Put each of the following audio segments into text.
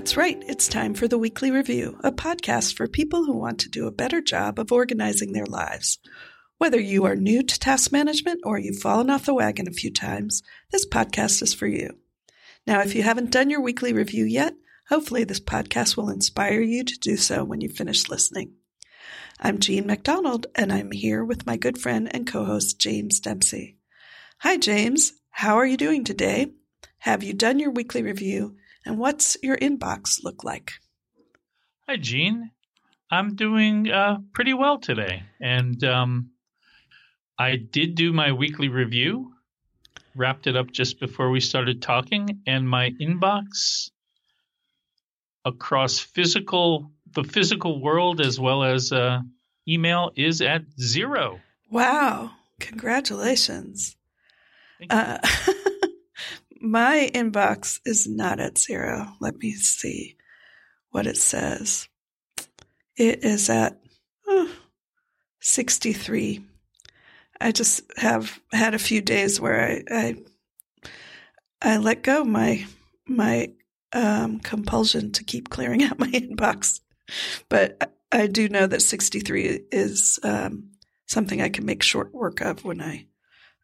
That's right, it's time for the Weekly Review, a podcast for people who want to do a better job of organizing their lives. Whether you are new to task management or you've fallen off the wagon a few times, this podcast is for you. Now, if you haven't done your weekly review yet, hopefully this podcast will inspire you to do so when you finish listening. I'm Jean McDonald, and I'm here with my good friend and co host, James Dempsey. Hi, James. How are you doing today? Have you done your weekly review? And what's your inbox look like? Hi, Jean. I'm doing uh, pretty well today. And um, I did do my weekly review, wrapped it up just before we started talking, and my inbox across physical the physical world as well as uh, email is at zero. Wow! Congratulations. Uh, my inbox is not at zero. Let me see what it says. It is at oh, 63. I just have had a few days where I I, I let go my my um, compulsion to keep clearing out my inbox, but I do know that 63 is um, something I can make short work of when I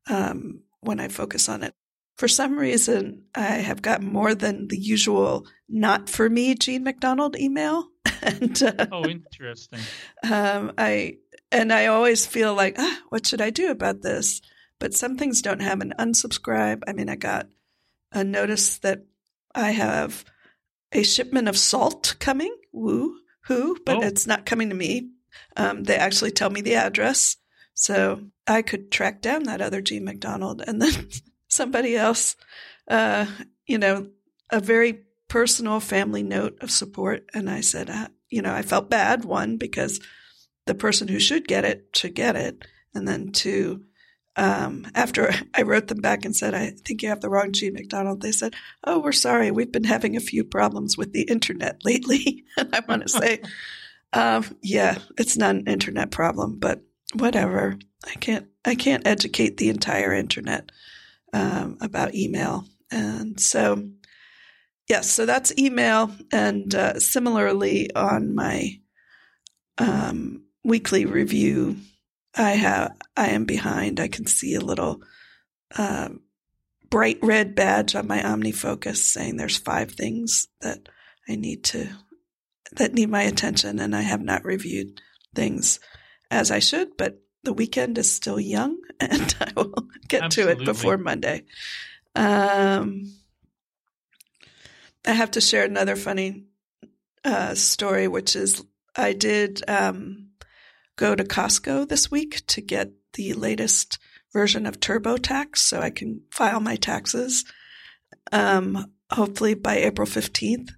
um, when I focus on it. For some reason, I have gotten more than the usual "not for me" Gene McDonald email. and uh, oh, interesting. Um, I and I always feel like, ah, what should I do about this? But some things don't have an unsubscribe. I mean, I got a notice that I have a shipment of salt coming. Woo hoo! But oh. it's not coming to me. Um, they actually tell me the address, so I could track down that other Gene McDonald and then somebody else, uh, you know, a very personal family note of support. And I said, uh, you know, I felt bad, one, because the person who should get it should get it. And then two, um, after I wrote them back and said, I think you have the wrong Jean McDonald, they said, Oh, we're sorry. We've been having a few problems with the internet lately. and I want to say, um, yeah, it's not an internet problem, but whatever. I can't, I can't educate the entire internet um, about email. And so, yes, so that's email. And uh, similarly, on my um, weekly review, I have I am behind. I can see a little uh, bright red badge on my OmniFocus saying there's five things that I need to that need my attention, and I have not reviewed things as I should, but the weekend is still young and I will get Absolutely. to it before Monday. Um, I have to share another funny uh, story, which is I did um, go to Costco this week to get the latest version of TurboTax so I can file my taxes, um, hopefully by April 15th.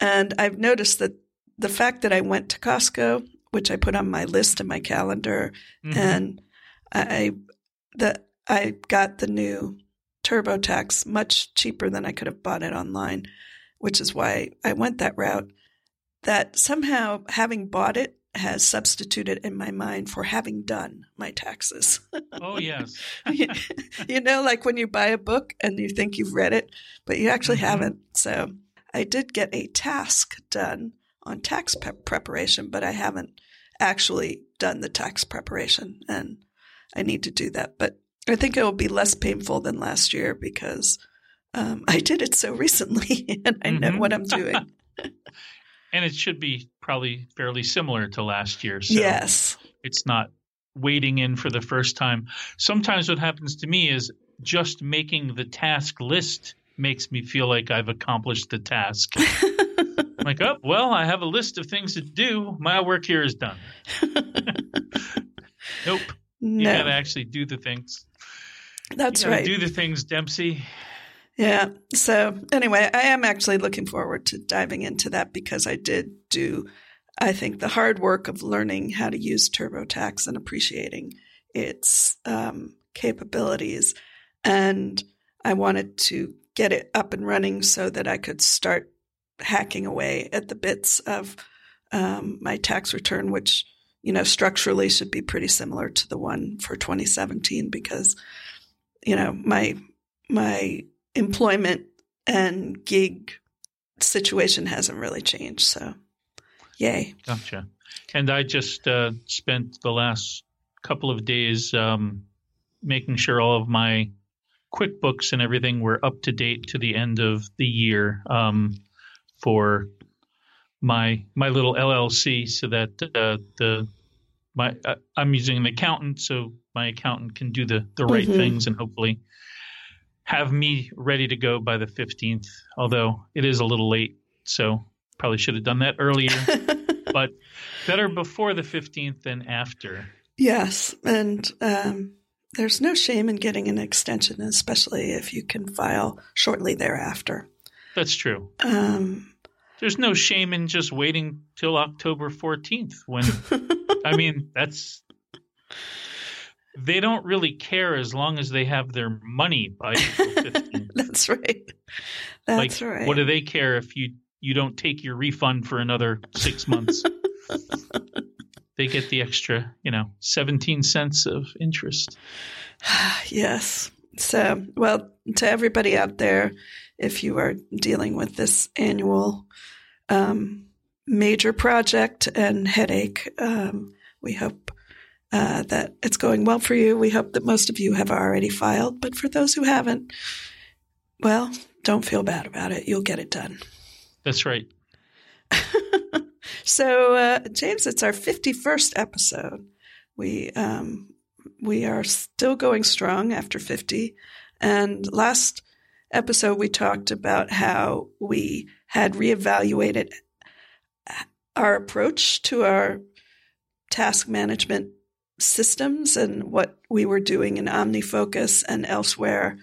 And I've noticed that the fact that I went to Costco which I put on my list in my calendar, mm-hmm. and I the I got the new TurboTax much cheaper than I could have bought it online, which is why I went that route. That somehow having bought it has substituted in my mind for having done my taxes. Oh, yes. you know, like when you buy a book and you think you've read it, but you actually mm-hmm. haven't. So I did get a task done on tax preparation, but I haven't actually done the tax preparation and I need to do that. But I think it will be less painful than last year because um, I did it so recently and I know mm-hmm. what I'm doing. and it should be probably fairly similar to last year. So yes. It's not wading in for the first time. Sometimes what happens to me is just making the task list makes me feel like I've accomplished the task. Like, oh, well, I have a list of things to do. My work here is done. nope. No. You got to actually do the things. That's right. Do the things, Dempsey. Yeah. So anyway, I am actually looking forward to diving into that because I did do, I think, the hard work of learning how to use TurboTax and appreciating its um, capabilities. And I wanted to get it up and running so that I could start hacking away at the bits of um, my tax return, which you know structurally should be pretty similar to the one for 2017 because you know my my employment and gig situation hasn't really changed. So, yay. Gotcha. And I just uh, spent the last couple of days um, making sure all of my QuickBooks and everything were up to date to the end of the year um, for my my little LLC, so that uh, the my uh, I'm using an accountant, so my accountant can do the the right Mhm. things and hopefully have me ready to go by the 15th. Although it is a little late, so probably should have done that earlier. but better before the 15th than after. yes. And um, there's no shame in getting an extension, especially if you can file shortly thereafter. That's true. Um, There's no shame in just waiting till October 14th when I mean, that's they don't really care as long as they have their money by April 15th. that's right. like That's right. what do they care if you you don't take your refund for another 6 months? they get the extra, you know, 17 cents of interest. yes. So, well, to everybody out there, if you are dealing with this annual um, major project and headache, um, we hope uh, that it's going well for you. We hope that most of you have already filed, but for those who haven't, well, don't feel bad about it. You'll get it done. That's right. so, uh, James, it's our 51st episode. We um, we are still going strong after 50. And last episode, we talked about how we had reevaluated our approach to our task management systems and what we were doing in OmniFocus and elsewhere.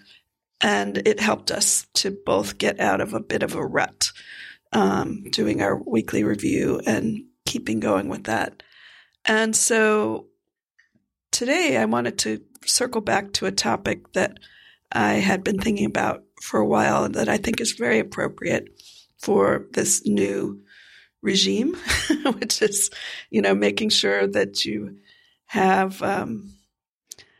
And it helped us to both get out of a bit of a rut um, doing our weekly review and keeping going with that. And so today I wanted to circle back to a topic that I had been thinking about for a while that I think is very appropriate for this new regime, which is, you know, making sure that you have um,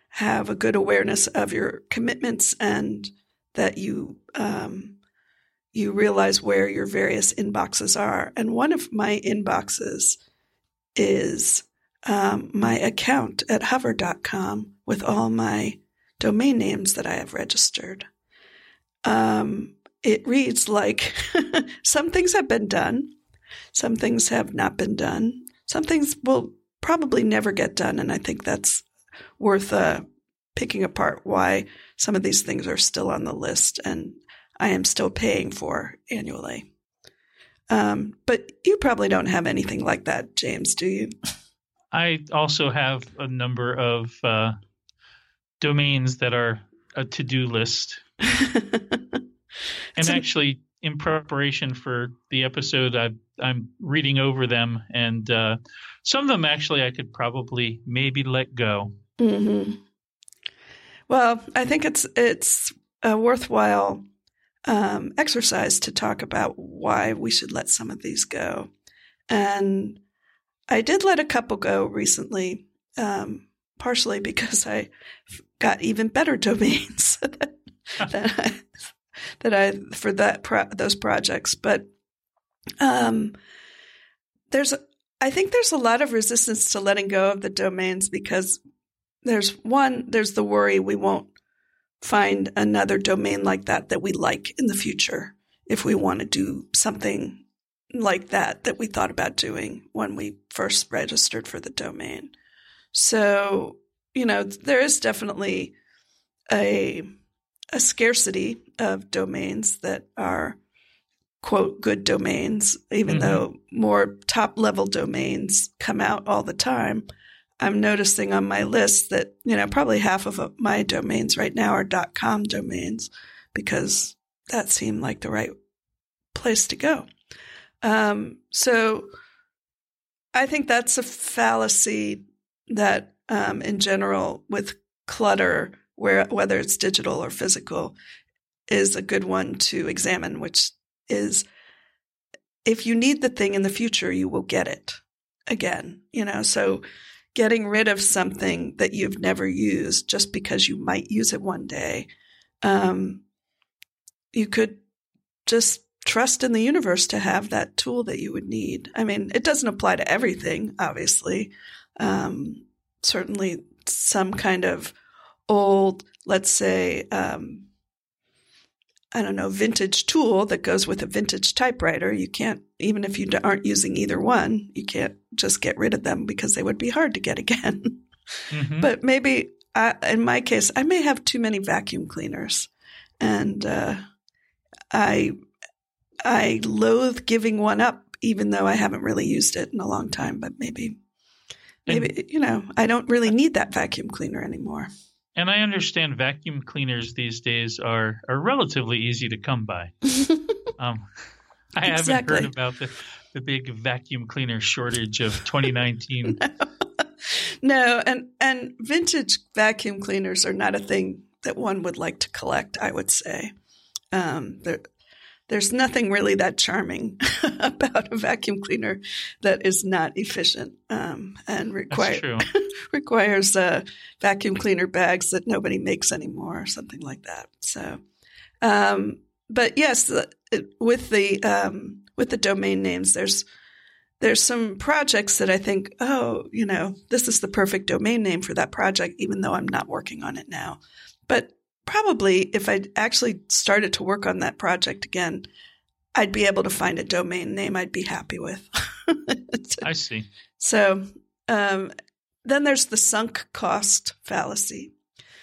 have a good awareness of your commitments and that you um, you realize where your various inboxes are. And one of my inboxes is um, my account at hover.com with all my domain names that I have registered. Um, it reads like some things have been done, some things have not been done, some things will probably never get done. And I think that's worth uh, picking apart why some of these things are still on the list and I am still paying for annually. Um, but you probably don't have anything like that, James, do you? I also have a number of uh, domains that are a to do list. And So- actually, in preparation for the episode, I, I'm reading over them, and uh, some of them actually I could probably maybe let go. hmm Well, I think it's it's a worthwhile um, exercise to talk about why we should let some of these go, and I did let a couple go recently, um, partially because I got even better domains that I, that I for that pro- those projects, but um, there's I think there's a lot of resistance to letting go of the domains because there's one there's the worry we won't find another domain like that that we like in the future if we want to do something like that that we thought about doing when we first registered for the domain. So you know there is definitely a a scarcity of domains that are quote good domains even Mhm. though more top level domains come out all the time I'm noticing on my list that, you know, probably half of my domains right now are .dot .com domains because that seemed like the right place to go. Um, so I think that's a fallacy that, um, in general, with clutter, where whether it's digital or physical, is a good one to examine, which is if you need the thing in the future, you will get it again. You know, so getting rid of something that you've never used just because you might use it one day. Um, you could just trust in the universe to have that tool that you would need. I mean, it doesn't apply to everything, obviously. Um, certainly, some kind of old, let's say, um, I don't know, vintage tool that goes with a vintage typewriter. You can't, even if you aren't using either one, you can't just get rid of them because they would be hard to get again. Mm-hmm. But maybe I, in my case, I may have too many vacuum cleaners, and uh, I I loathe giving one up, even though I haven't really used it in a long time. But maybe, maybe you know, I don't really need that vacuum cleaner anymore. And I understand vacuum cleaners these days are are relatively easy to come by. um, I exactly. haven't heard about the the big vacuum cleaner shortage of 2019. no. no, and and vintage vacuum cleaners are not a thing that one would like to collect. I would say. Um, there's nothing really that charming about a vacuum cleaner that is not efficient um, and require, requires uh, vacuum cleaner bags that nobody makes anymore or something like that. So, um, but yes, with the um, with the domain names, there's there's some projects that I think, oh, you know, this is the perfect domain name for that project, even though I'm not working on it now. But probably if I actually started to work on that project again, I'd be able to find a domain name I'd be happy with. I see. So um, then there's the sunk cost fallacy,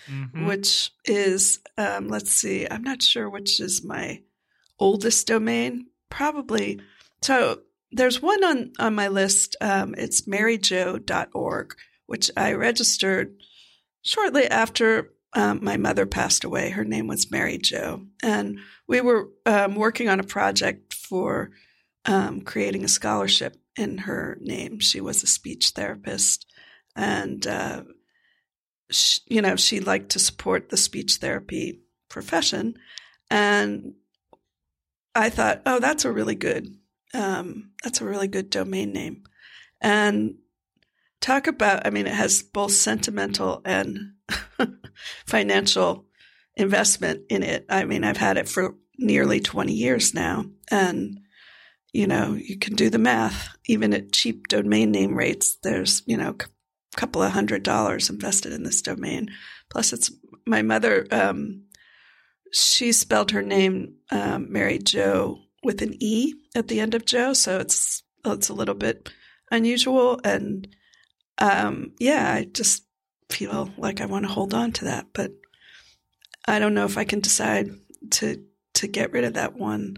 mm-hmm. which is, um, let's see, I'm not sure which is my oldest domain. Probably. So there's one on, on my list. Um, it's maryjo.org, which I registered shortly after um, my mother passed away. Her name was Mary Jo. And we were um, working on a project for um, creating a scholarship in her name. She was a speech therapist. And, uh, she, you know, she liked to support the speech therapy profession. And I thought, oh, that's a really good, um, that's a really good domain name. And talk about, I mean, it has both sentimental and financial investment in it. I mean, I've had it for nearly 20 years now. And, you know, you can do the math. Even at cheap domain name rates, there's, you know, a couple of hundred dollars invested in this domain. Plus, it's my mother, um, she spelled her name um, Mary Joe with an E at the end of Joe. So it's, it's a little bit unusual. And, um, yeah, I just feel like I want to hold on to that, but I don't know if I can decide to to get rid of that one.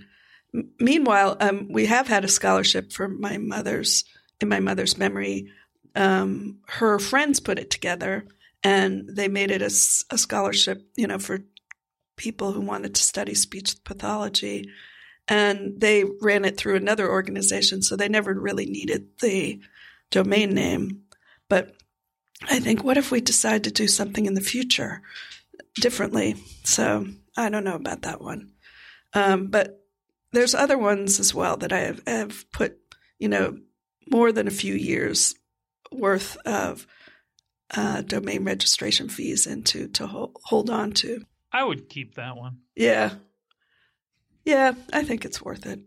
M- meanwhile, um, we have had a scholarship for my mother's in my mother's memory. Um, her friends put it together, and they made it a, a scholarship, you know, for people who wanted to study speech pathology. And they ran it through another organization, so they never really needed the domain name. But I think, what if we decide to do something in the future differently? So I don't know about that one. Um, but there's other ones as well that I have, have, put, you know, more than a few years worth of uh, domain registration fees into to hold, hold on to. I would keep that one. Yeah. Yeah, I think it's worth it.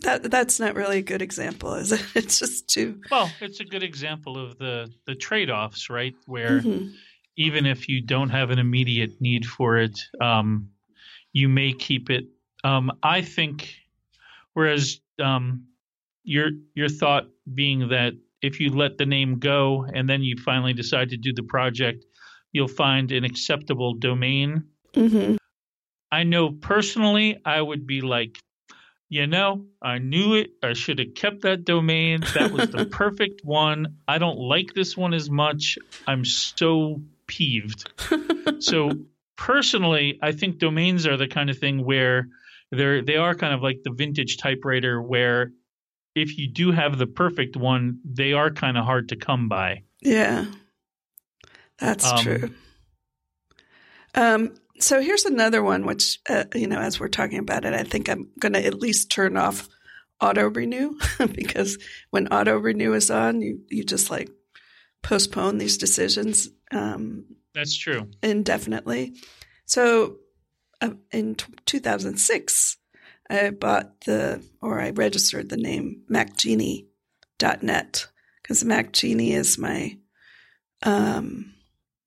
That that's not really a good example, is it? It's just too well. It's a good example of the the trade offs, right? Where mm-hmm. even if you don't have an immediate need for it, um, you may keep it. Um, I think, whereas um, your your thought being that if you let the name go and then you finally decide to do the project, you'll find an acceptable domain. Mm-hmm. I know personally, I would be like you know, I knew it. I should have kept that domain. That was the perfect one. I don't like this one as much. I'm so peeved. so personally, I think domains are the kind of thing where they're they are kind of like the vintage typewriter where if you do have the perfect one, they are kind of hard to come by. Yeah. That's um, true. Um, so here's another one, which, uh, you know, as we're talking about it, I think I'm going to at least turn off auto renew because when auto renew is on, you, you just like postpone these decisions. Um, That's true. Indefinitely. So uh, in t- 2006, I bought the, or I registered the name MacGenie.net because MacGenie is my, um,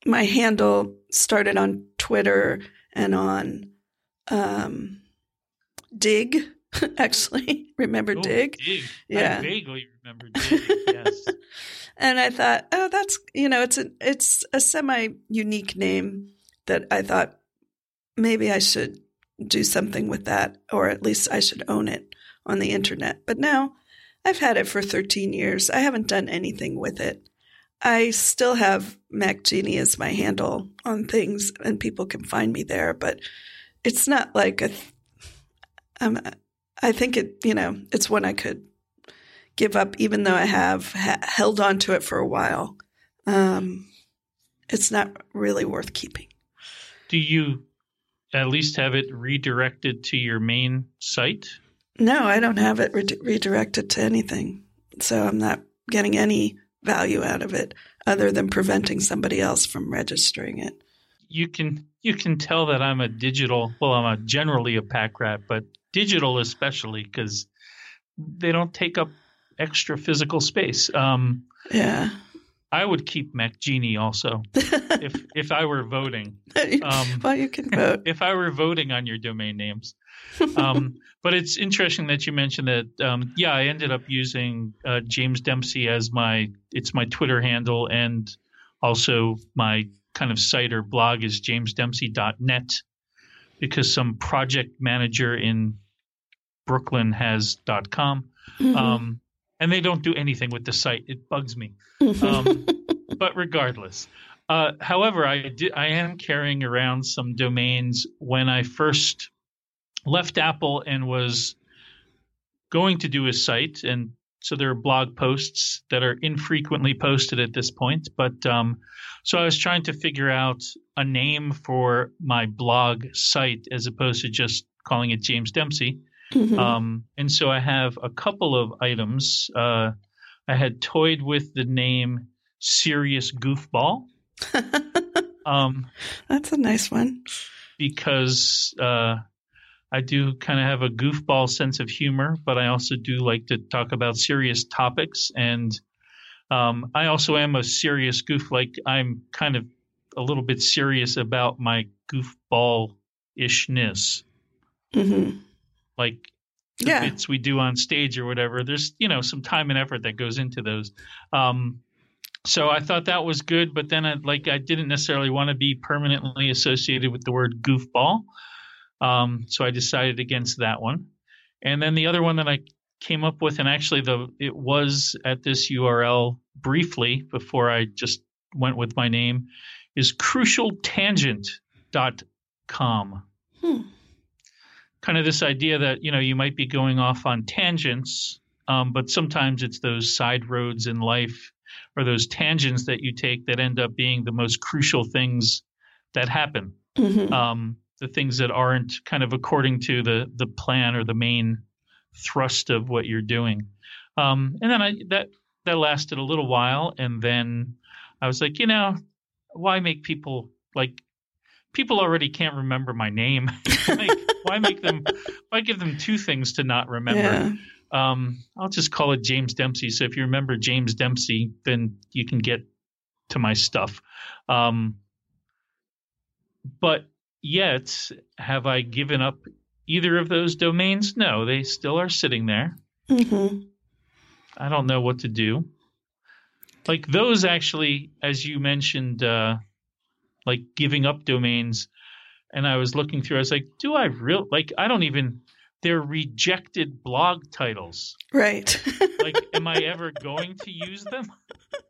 my handle started on Twitter and on, um, Digg, actually. Remember Oh, Digg? Dig. Yeah. I vaguely remember Digg. yes. And I thought, oh, that's you know, it's a it's a semi unique name that I thought maybe I should do something with that, or at least I should own it on the internet. But now I've had it for 13 years. I haven't done anything with it. I still have MacGenie as my handle on things, and people can find me there. But it's not like a. Um, I think it, you know, it's one I could give up, even though I have ha- held on to it for a while. Um, it's not really worth keeping. Do you at least have it redirected to your main site? No, I don't have it re- redirected to anything. So I'm not getting any value out of it other than preventing somebody else from registering it. You can you can tell that I'm a digital. Well, I'm a generally a pack rat, but digital especially because they don't take up extra physical space. Um, Yeah. I would keep MacGenie also if if I were voting. Um, well, you can vote. if I were voting on your domain names. Um, but it's interesting that you mentioned that. Um, yeah, I ended up using uh, James Dempsey as my it's my Twitter handle and also my kind of site or blog is jamesdempsey.net because some project manager in Brooklyn has .com. Mhm. Um, and they don't do anything with the site. It bugs me um, but regardless, uh, however, I di- I am carrying around some domains. When I first left Apple and was going to do a site, and so there are blog posts that are infrequently posted at this point. But um, so I was trying to figure out a name for my blog site as opposed to just calling it James Dempsey. Mhm. Um, and so I have a couple of items. Uh, I had toyed with the name Serious Goofball um, That's a nice one. because uh, I do kind of have a goofball sense of humor, but I also do like to talk about serious topics. And um, I also am a serious goof. Like I'm kind of a little bit serious about my goofball ishness. hmm Like the Yeah. bits we do on stage or whatever. There's you know some time and effort that goes into those. Um, so I thought that was good, but then I, like I didn't necessarily want to be permanently associated with the word goofball. Um, so I decided against that one. And then the other one that I came up with, and actually the it was at this URL briefly before I just went with my name, is crucialtangent.com Hmm. Kind of this idea that you know you might be going off on tangents um, but sometimes it's those side roads in life or those tangents that you take that end up being the most crucial things that happen. Hmm um, the things that aren't kind of according to the the plan or the main thrust of what you're doing. Um, and then I that that lasted a little while and then I was like you know why make people like people already can't remember my name like why make them why give them two things to not remember Yeah. um, I'll just call it James Dempsey. So if you remember James Dempsey, then you can get to my stuff. Um, but yet, have I given up either of those domains? No, they still are sitting there. hmm I don't know what to do. Like those actually, as you mentioned, uh, like giving up domains, and I was looking through, I was like, do I real like I don't even they're rejected blog titles. Right. Like, am I ever going to use them?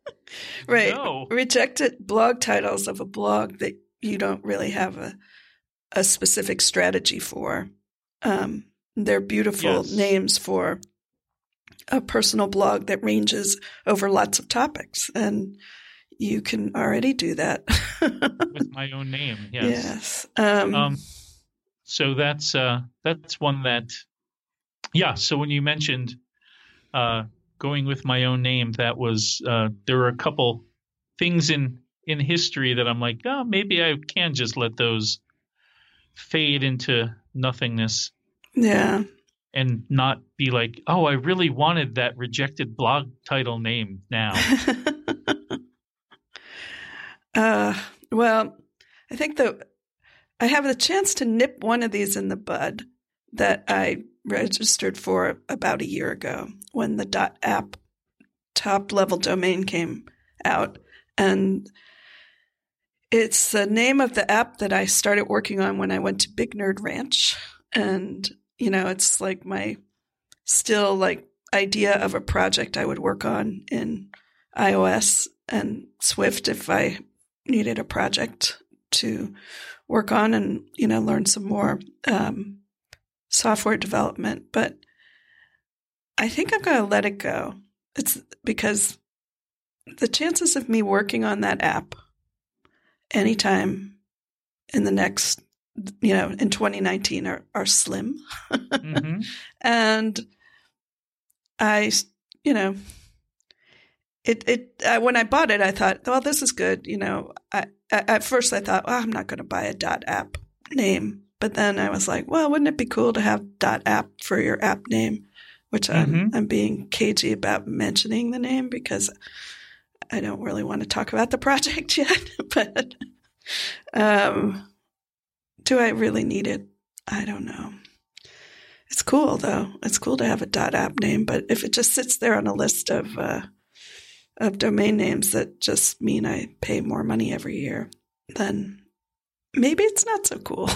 right. No. Rejected blog titles of a blog that you don't really have a a specific strategy for. Um, they're beautiful Yes. names for a personal blog that ranges over lots of topics, and you can already do that. With my own name, yes. yes. Um, Um, so that's uh, that's one that, yeah. So when you mentioned uh, going with my own name, that was uh, there were a couple things in in history that I'm like, oh, maybe I can just let those fade into nothingness. yeah. and not be like, oh, I really wanted that rejected blog title name now. uh, well, I think that I have the chance to nip one of these in the bud that I registered for about a year ago when the .app top level domain came out. And it's the name of the app that I started working on when I went to Big Nerd Ranch. And you know it's like my still like idea of a project I would work on in iOS and Swift if I needed a project to work on and you know learn some more um, software development. But I think I'm going to let it go. It's because the chances of me working on that app anytime in the next, you know, in 2019 are, are slim. mm-hmm. And I, you know, it it uh, when I bought it, I thought, well, this is good. You know, I, I at first I thought, well, I'm not going to buy a dot app name, but then I was like, well, wouldn't it be cool to have dot app for your app name? Which mm-hmm. I'm I'm being cagey about mentioning the name because I don't really want to talk about the project yet. but um, do I really need it? I don't know. It's cool though. It's cool to have a dot app name, but if it just sits there on a list of uh, of domain names that just mean I pay more money every year, then maybe it's not so cool.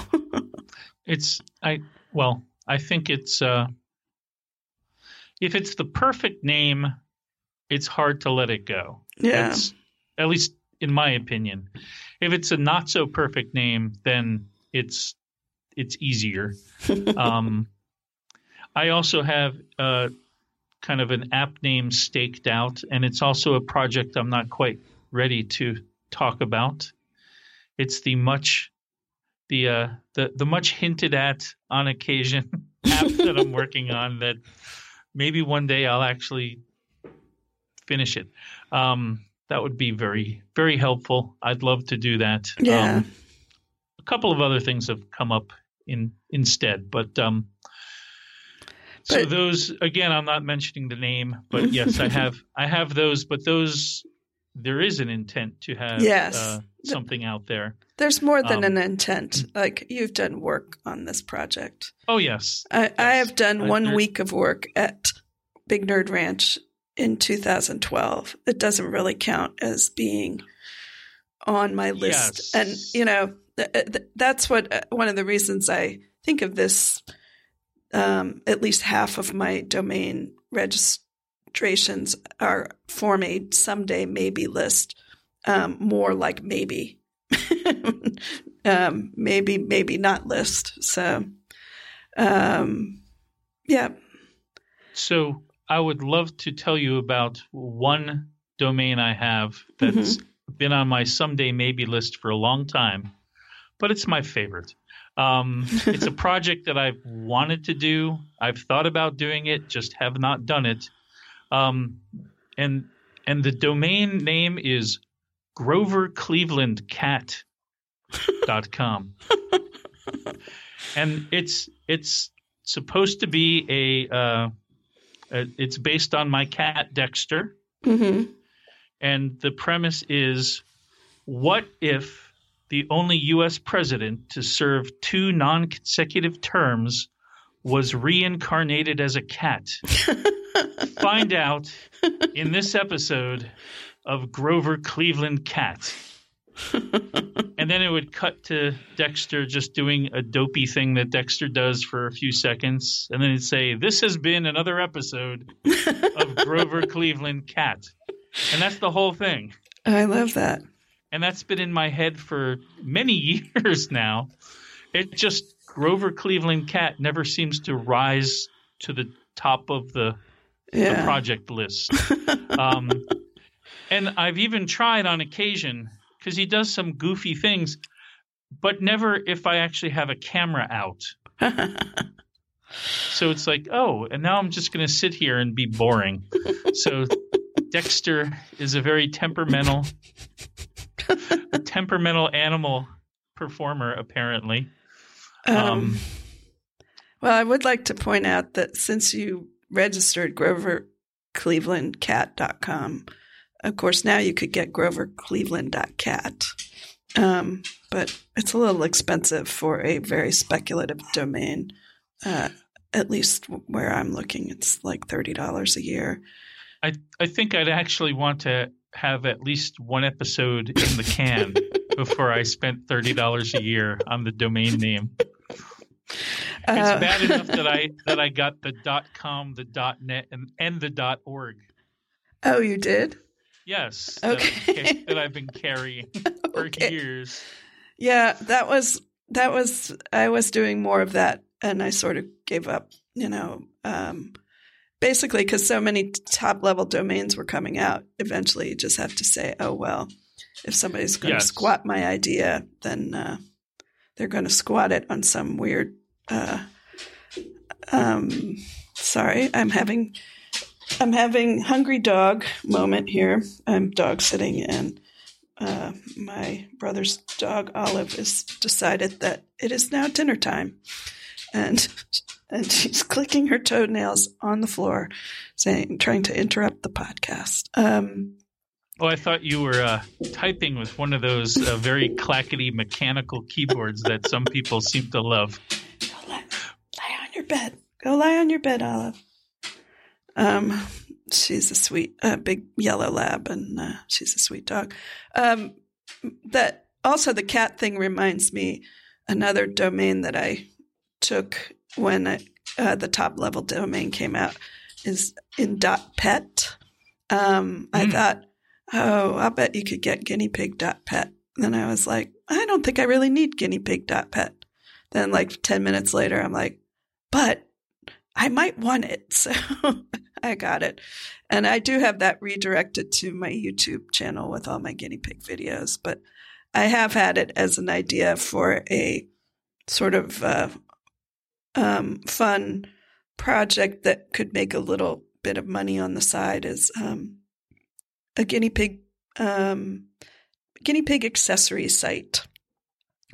it's I well, I think it's uh if it's the perfect name, it's hard to let it go. Yeah. It's, at least in my opinion. If it's a not so perfect name, then it's it's easier. um, I also have uh, kind of an app name staked out, and it's also a project I'm not quite ready to talk about. It's the much the uh, the the much hinted at on occasion app that I'm working on that maybe one day I'll actually finish it. Um, that would be very very helpful. I'd love to do that. Yeah. Um, a couple of other things have come up in instead, but um, so those again, I'm not mentioning the name, but yes, I have I have those, but those there is an intent to have yes. uh, something out there. There's more than um, an intent. Like you've done work on this project. Oh yes, I, yes. I have done one week of work at Big Nerd Ranch in 2012. It doesn't really count as being on my list, yes. and you know th- th- that's what uh, one of the reasons I think of this um, at least half of my domain registrations are form a someday maybe list, um, more like maybe, um, maybe maybe not list. So, um, yeah. So I would love to tell you about one domain I have that's mm-hmm. been on my someday maybe list for a long time, but it's my favorite. Um, it's a project that I've wanted to do. I've thought about doing it, just have not done it. Um, and and the domain name is groverclevelandcat.com. and it's it's supposed to be a, uh, a it's based on my cat Dexter. Mm-hmm. And the premise is what if the only U.S. president to serve two non consecutive terms, was reincarnated as a cat. Find out in this episode of Grover Cleveland Cat. and then it would cut to Dexter just doing a dopey thing that Dexter does for a few seconds. And then it'd say, This has been another episode of Grover Cleveland Cat. And that's the whole thing. I love that and that's been in my head for many years now. It just Grover Cleveland Cat never seems to rise to the top of the, yeah. the project list. um, and I've even tried on occasion because he does some goofy things, but never if I actually have a camera out. so it's like, oh, and now I'm just going to sit here and be boring. so Dexter is a very temperamental a temperamental animal performer, apparently. Um, um, Well, I would like to point out that since you registered groverclevelandcat.com, of course, now you could get grovercleveland.cat. Um, but it's a little expensive for a very speculative domain. Uh, at least where I'm looking, it's like thirty dollars a year. I I think I'd actually want to have at least one episode in the can before I spent thirty dollars a year on the domain name. It's Uh, bad enough that I that I got the dot com, the dot net, and, and the dot org. oh, you did? Yes, Okay. that, that I've been carrying for Okay. years. Yeah, that was that was I was doing more of that, and I sort of gave up. You know, um, basically because so many top level domains were coming out. Eventually, you just have to say, "Oh well, if somebody's going to Yes. squat my idea, then uh, they're going to squat it on some weird." Uh, um, sorry, I'm having I'm having hungry dog moment here. I'm dog sitting and uh, my brother's dog Olive has decided that it is now dinner time, and and she's clicking her toenails on the floor, saying, trying to interrupt the podcast. Um, Oh, I thought you were uh, typing with one of those uh, very clackety mechanical keyboards that some people seem to love. go lie, lie on your bed. Go lie on your bed, Olive. Um, she's a sweet, uh, big yellow lab, and uh, she's a sweet dog. Um, that also the cat thing reminds me another domain that I took when I, uh, the top level domain came out is in dot .pet. Um, I Hmm. thought, oh, I'll bet you could get guinea pig dot .pet. Then I was like, I don't think I really need guinea pig dot .pet. Then like 10 minutes later, I'm like, but I might want it. So I got it. And I do have that redirected to my YouTube channel with all my guinea pig videos. But I have had it as an idea for a sort of uh, um, fun project that could make a little bit of money on the side is um, a guinea pig um, guinea pig accessory site.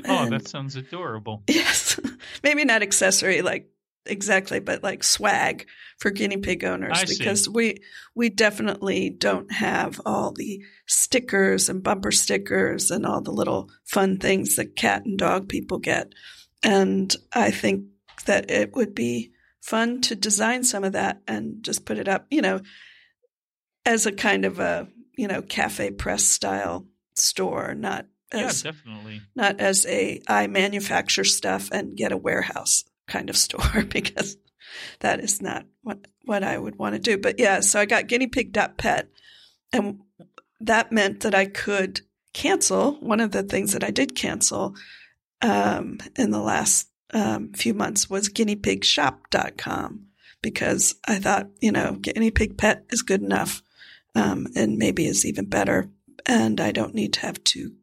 Oh, And- that sounds adorable. Yes. Maybe not accessory like exactly, but like swag for guinea pig owners I see. because we we definitely don't have all the stickers and bumper stickers and all the little fun things that cat and dog people get. And I think that it would be fun to design some of that and just put it up, you know, as a kind of a, you know, cafe press style store, not Yeah, as definitely. not as a I manufacture stuff and get a warehouse kind of store because that is not what what I would want to do. But yeah, so I got guinea pig pet and that meant that I could cancel one of the things that I did cancel um, in the last um, few months was guineapigshop.com because I thought, you know, guinea pig pet is good enough um, and maybe is even better. And I don't need to have two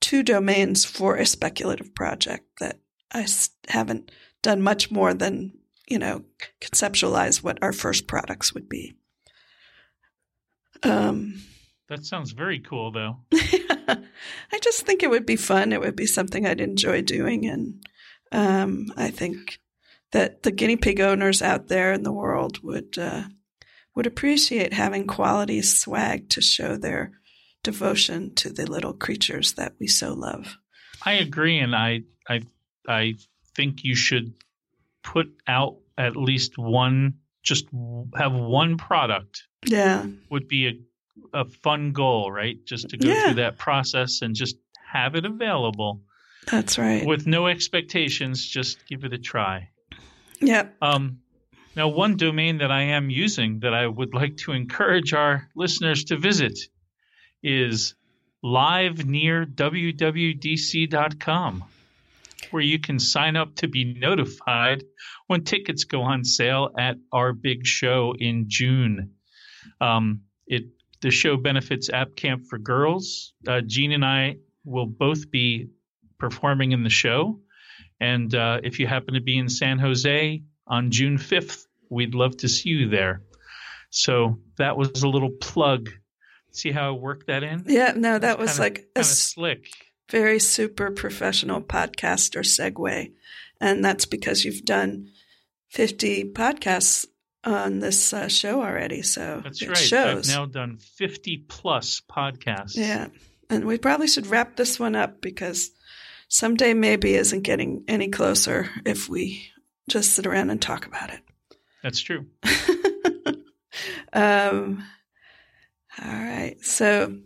two domains for a speculative project that I haven't done much more than you know conceptualize what our first products would be. Um, That sounds very cool, though. I just think it would be fun. It would be something I'd enjoy doing, and um, I think that the guinea pig owners out there in the world would uh, would appreciate having quality swag to show their devotion to the little creatures that we so love. I agree, and I I I think you should put out at least one. Just have one product Yeah, would be a a fun goal, right? Just to go Yeah. through that process and just have it available that's right. with no expectations. Just give it a try. yeah. Um, now, one domain that I am using that I would like to encourage our listeners to visit is livenearwwdc.com, where you can sign up to be notified when tickets go on sale at our big show in June. Um, it the show benefits App Camp for Girls. Uh, Jean and I will both be performing in the show. And uh, if you happen to be in San Jose on June 5th, we'd love to see you there. So that was a little plug. See how I worked that in? Yeah, no, that was Kinda- like a Kind of s- slick. very super professional podcaster segue. And that's because you've done 50 podcasts on this uh, show already. So That's it right. shows. I've now done 50 plus podcasts. Yeah. And we probably should wrap this one up because someday maybe isn't getting any closer if we just sit around and talk about it. That's true. um, all right. So,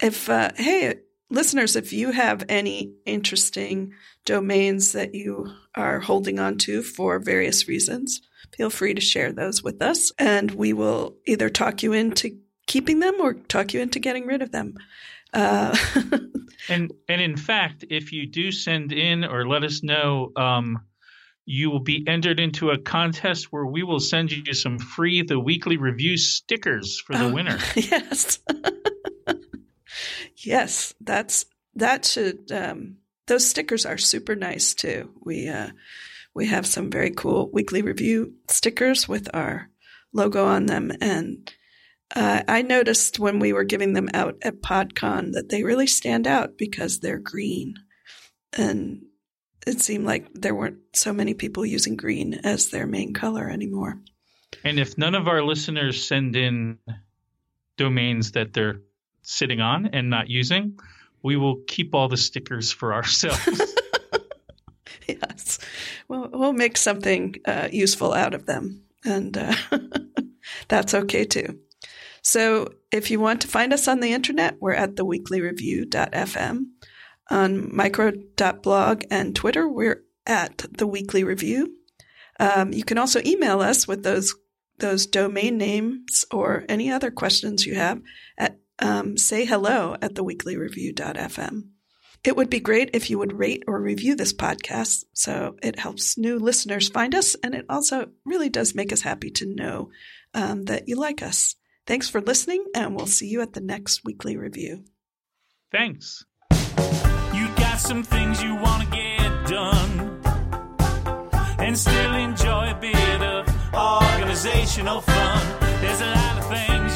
if, uh, hey, listeners, if you have any interesting domains that you are holding on to for various reasons, feel free to share those with us and we will either talk you into keeping them or talk you into getting rid of them. Uh, And and in fact, if you do send in or let us know, um, you will be entered into a contest where we will send you some free the weekly review stickers for the Oh, winner. Yes. yes, that's that should um those stickers are super nice too. We uh we have some very cool weekly review stickers with our logo on them and uh, I noticed when we were giving them out at PodCon that they really stand out because they're green. And it seemed like there weren't so many people using green as their main color anymore. And if none of our listeners send in domains that they're sitting on and not using, we will keep all the stickers for ourselves. yes. Well, we'll make something uh, useful out of them. And uh, that's okay too. So if you want to find us on the internet, we're at theweeklyreview.fm. On micro.blog and Twitter, we're at the Weekly Review. Um, you can also email us with those those domain names or any other questions you have at um, say hello at theweeklyreview.fm. It would be great if you would rate or review this podcast so it helps new listeners find us, and it also really does make us happy to know um, that you like us. Thanks for listening, and we'll see you at the next weekly review. Thanks. You got some things you want to get done and still enjoy a bit of organizational fun. There's a lot of things